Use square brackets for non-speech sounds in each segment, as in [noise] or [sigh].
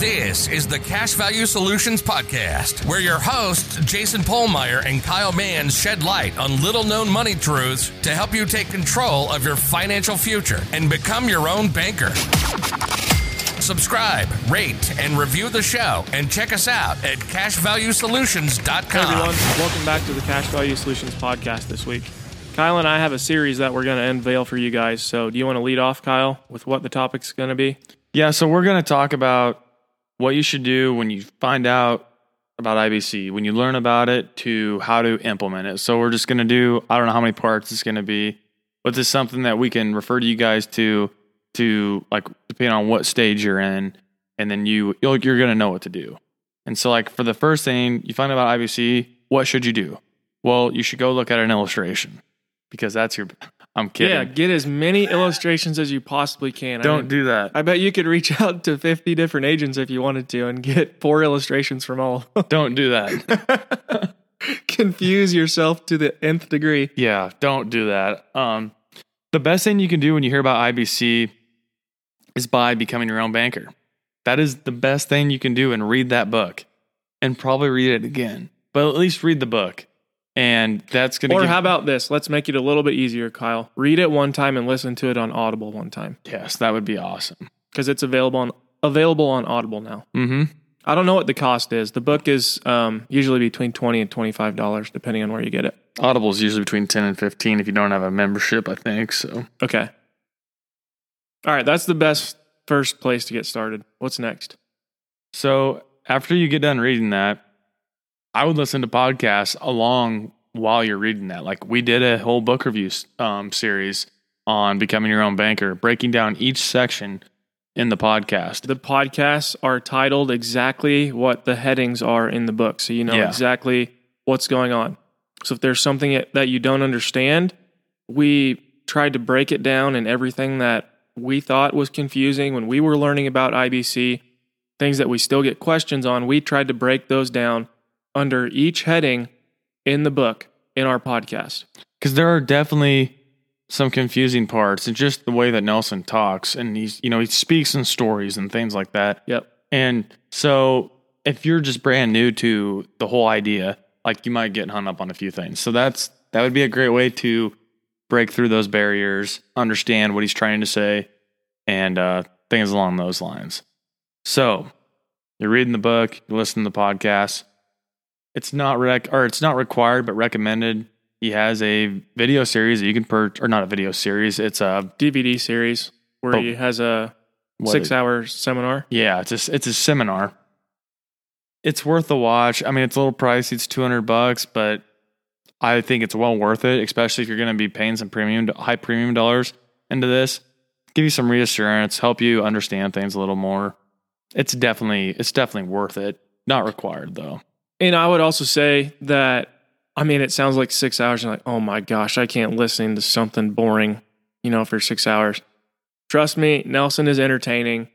This is the Cash Value Solutions Podcast, where your hosts, Jason Pohlmeier and Kyle Mans, shed light on little known money truths to help you take control of your financial future and become your own banker. Subscribe, rate, and review the show, and check us out at cashvaluesolutions.com. Hey everyone, welcome back to the Cash Value Solutions podcast this week. Kyle and I have a series that we're going to unveil for you guys. So, do you want to lead off, Kyle, with what the topic's going to be? Yeah, so we're going to talk about what you should do when you find out about IBC, when you learn about it, to how to implement it. So we're just going to do, I don't know how many parts it's going to be, but this is something that we can refer to you guys to, to like, depending on what stage you're in, and then you, you're going to know what to do. And so, like, for the first thing you find out about IBC, what should you do? Well, you should go look at an illustration because that's your, I'm kidding. Yeah, get as many illustrations as you possibly can. Don't mean, do that. I bet you could reach [laughs] out to 50 different agents if you wanted to and get four illustrations from all. Don't do that. [laughs] Confuse yourself to the nth degree. Yeah, don't do that. Um, the best thing you can do when you hear about IBC is buy becoming your own banker. That is the best thing you can do and read that book and probably read it again, but at least read the book. And that's going to Or give, how about this? Let's make it a little bit easier, Kyle. Read it one time and listen to it on Audible one time yes, that would be awesome. because it's available on available on Audible now. Mm-hmm. I don't know what the cost is. The book is um, usually between twenty and twenty five dollars, depending on where you get it. Audible is usually between 10 and 15 if you don't have a membership, I think. So Okay. All right, that's the best first place to get started. What's next? So after you get done reading that, I would listen to podcasts along while you're reading that. Like we did a whole book review um, series on becoming your own banker, breaking down each section in the podcast. The podcasts are titled exactly what the headings are in the book, so you know Yeah. exactly what's going on. So if there's something that you don't understand, we tried to break it down and everything that we thought was confusing when we were learning about IBC, things that we still get questions on, we tried to break those down under each heading in the book in our podcast. Because there are definitely some confusing parts and just the way that Nelson talks and he's, you know, he speaks in stories and things like that. Yep. And so if you're just brand new to the whole idea, like you might get hung up on a few things. So that's that would be a great way to break through those barriers, understand what he's trying to say, and uh, things along those lines. So you're reading the book, you listen to the podcast. It's not rec or it's not required, but recommended. He has a video series that you can purchase, or not a video series. It's a DVD series where Oh. he has a six-hour seminar. Yeah, it's a, it's a seminar. It's worth the watch. I mean, it's a little pricey. It's two hundred bucks, but I think it's well worth it, especially if you're going to be paying some premium, high premium dollars into this. Give you some reassurance, help you understand things a little more. It's definitely it's definitely worth it. Not required though. And I would also say that, I mean, it sounds like six hours. And like, oh my gosh, I can't listen to something boring, you know, for six hours. Trust me, Nelson is entertaining.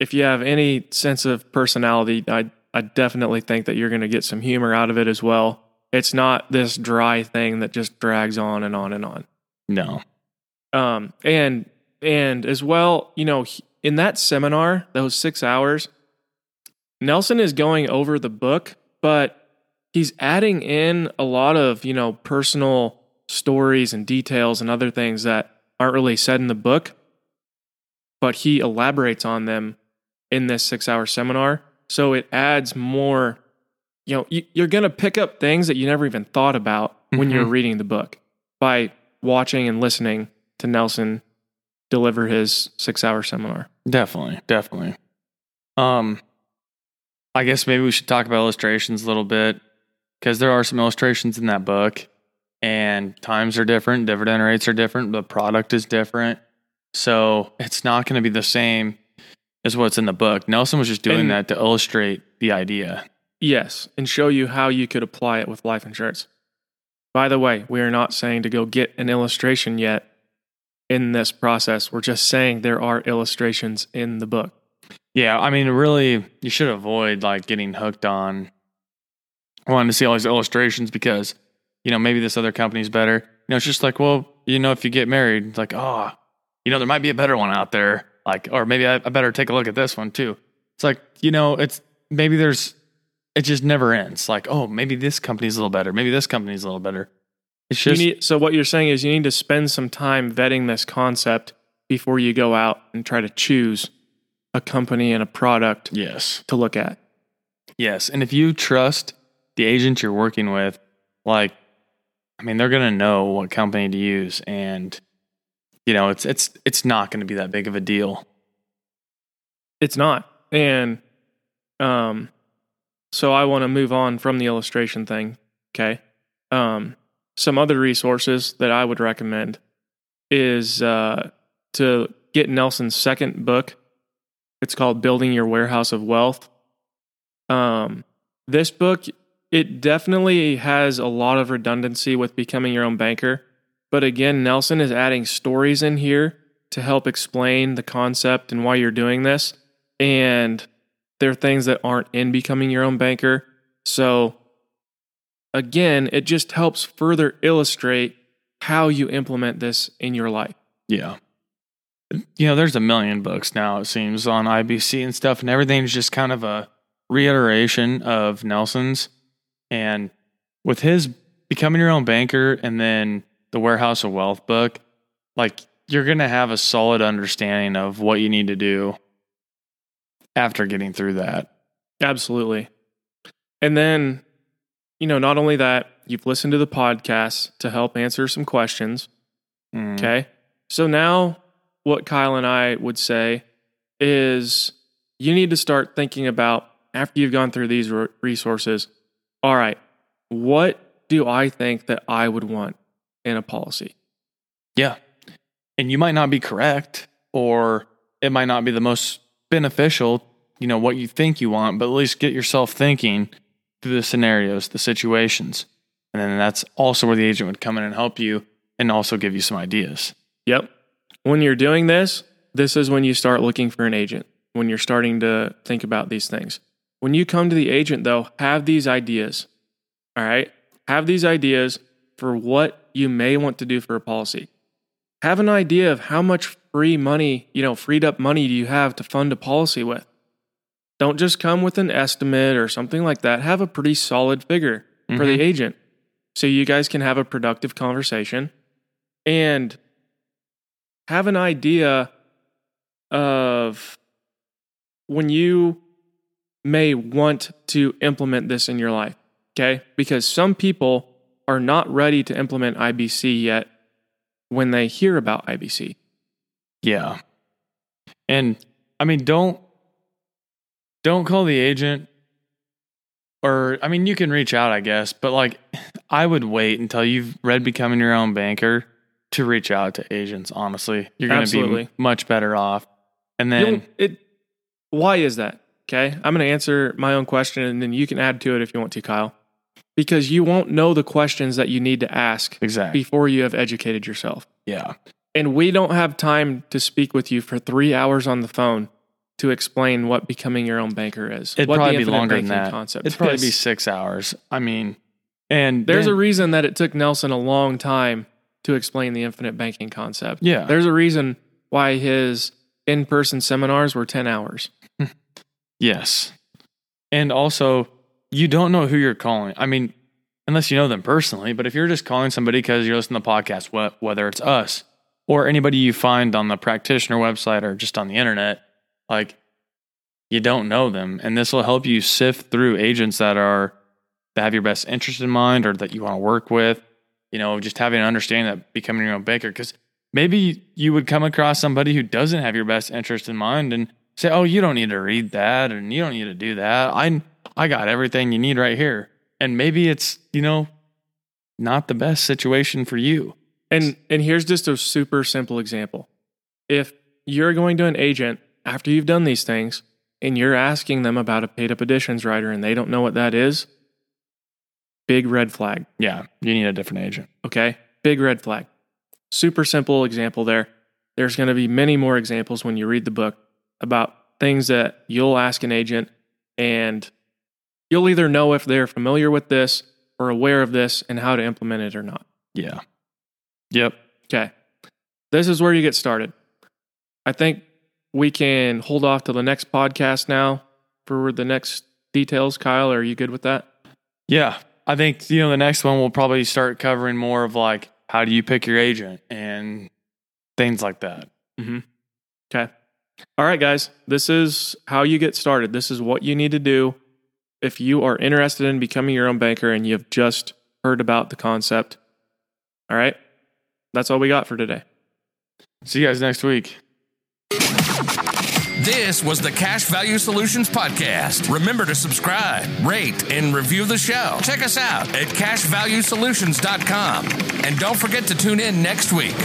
If you have any sense of personality, I, I definitely think that you're going to get some humor out of it as well. It's not this dry thing that just drags on and on and on. No. Um, and and as well, you know, in that seminar, those six hours, Nelson is going over the book, but he's adding in a lot of you know personal stories and details and other things that aren't really said in the book, but he elaborates on them in this six-hour seminar. So it adds more. You know, you, you're going to pick up things that you never even thought about when you're Mhm. reading the book by watching and listening to Nelson deliver his six hour seminar. Definitely, definitely. Um, I guess maybe we should talk about illustrations a little bit because there are some illustrations in that book, and times are different, dividend rates are different, the product is different, so it's not going to be the same as what's in the book. Nelson was just doing And- that to illustrate the idea. Yes, and show you how you could apply it with life insurance. By the way, we are not saying to go get an illustration yet in this process. We're just saying there are illustrations in the book. Yeah, I mean, really, you should avoid like getting hooked on wanting to see all these illustrations because you know maybe this other company's better. You know, it's just like, well, you know, if you get married, it's like, oh, you know, there might be a better one out there. Like, or maybe I, I better take a look at this one too. It's like, you know, it's maybe there's, it just never ends. Like, oh, maybe this company's a little better. Maybe this company's a little better. It's You just, need, so what you're saying is you need to spend some time vetting this concept before you go out and try to choose a company and a product yes. to look at. Yes. And if you trust the agent you're working with, like, I mean, they're going to know what company to use. And, you know, it's, it's, it's not going to be that big of a deal. It's not. And um so I want to move on from the illustration thing, okay? Um some other resources that I would recommend is uh to get Nelson's second book. It's called Building Your Warehouse of Wealth. Um this book it definitely has a lot of redundancy with becoming your own banker, but again, Nelson is adding stories in here to help explain the concept and why you're doing this and there are things that aren't in becoming your own banker. So, again, it just helps further illustrate how you implement this in your life. Yeah. You know, there's a million books now, it seems, on IBC and stuff, and everything's just kind of a reiteration of Nelson's. And with his becoming your own banker and then the Warehouse of Wealth book, like you're going to have a solid understanding of what you need to do after getting through that. Absolutely. And then, you know, not only that, you've listened to the podcast to help answer some questions. Mm. Okay. So now, what Kyle and I would say is you need to start thinking about after you've gone through these resources all right, what do I think that I would want in a policy? Yeah. And you might not be correct, or it might not be the most beneficial, you know, what you think you want, but at least get yourself thinking through the scenarios, the situations. And then that's also where the agent would come in and help you and also give you some ideas. Yep. When you're doing this, this is when you start looking for an agent, when you're starting to think about these things. When you come to the agent, though, have these ideas. All right. Have these ideas for what you may want to do for a policy. Have an idea of how much free money, you know, freed up money do you have to fund a policy with. Don't just come with an estimate or something like that. Have a pretty solid figure for the mm-hmm. agent so you guys can have a productive conversation and have an idea of when you may want to implement this in your life. Okay. Because some people are not ready to implement IBC yet when they hear about IBC. Yeah. And I mean, don't don't call the agent or I mean, you can reach out, I guess, but like [laughs] I would wait until you've read becoming your own banker to reach out to Asians, honestly. You're going to be much better off. And then You'll- it, why is that? Okay. I'm going to answer my own question and then you can add to it if you want to, Kyle. Because you won't know the questions that you need to ask exactly. before you have educated yourself. Yeah. And we don't have time to speak with you for three hours on the phone to explain what becoming your own banker is. It'd probably be longer than that. Concept It'd probably be 6 hours. I mean, and There's then- a reason that it took Nelson a long time to explain the infinite banking concept. Yeah. There's a reason why his in person seminars were 10 hours. [laughs] Yes. And also, you don't know who you're calling. I mean, unless you know them personally, but if you're just calling somebody because you're listening to the podcast, wh- whether it's us or anybody you find on the practitioner website or just on the internet, like you don't know them. And this will help you sift through agents that are that have your best interest in mind or that you want to work with. You know, just having an understanding that becoming your own banker. Because maybe you would come across somebody who doesn't have your best interest in mind and say, "Oh, you don't need to read that, and you don't need to do that. I I got everything you need right here." And maybe it's you know not the best situation for you. And and here's just a super simple example. If you're going to an agent after you've done these things and you're asking them about a paid up additions rider and they don't know what that is, big red flag. Yeah, you need a different agent. Okay? Big red flag. Super simple example there. There's going to be many more examples when you read the book about things that you'll ask an agent and you'll either know if they're familiar with this or aware of this and how to implement it or not. Yeah. Yep. Okay. This is where you get started. I think we can hold off to the next podcast now for the next details. Kyle, are you good with that? Yeah. I think, you know, the next one we'll probably start covering more of like how do you pick your agent and things like that. Mm-hmm. Okay. All right, guys. This is how you get started. This is what you need to do if you are interested in becoming your own banker and you've just heard about the concept. All right. That's all we got for today. See you guys next week. This was the Cash Value Solutions Podcast. Remember to subscribe, rate, and review the show. Check us out at cashvaluesolutions.com. And don't forget to tune in next week.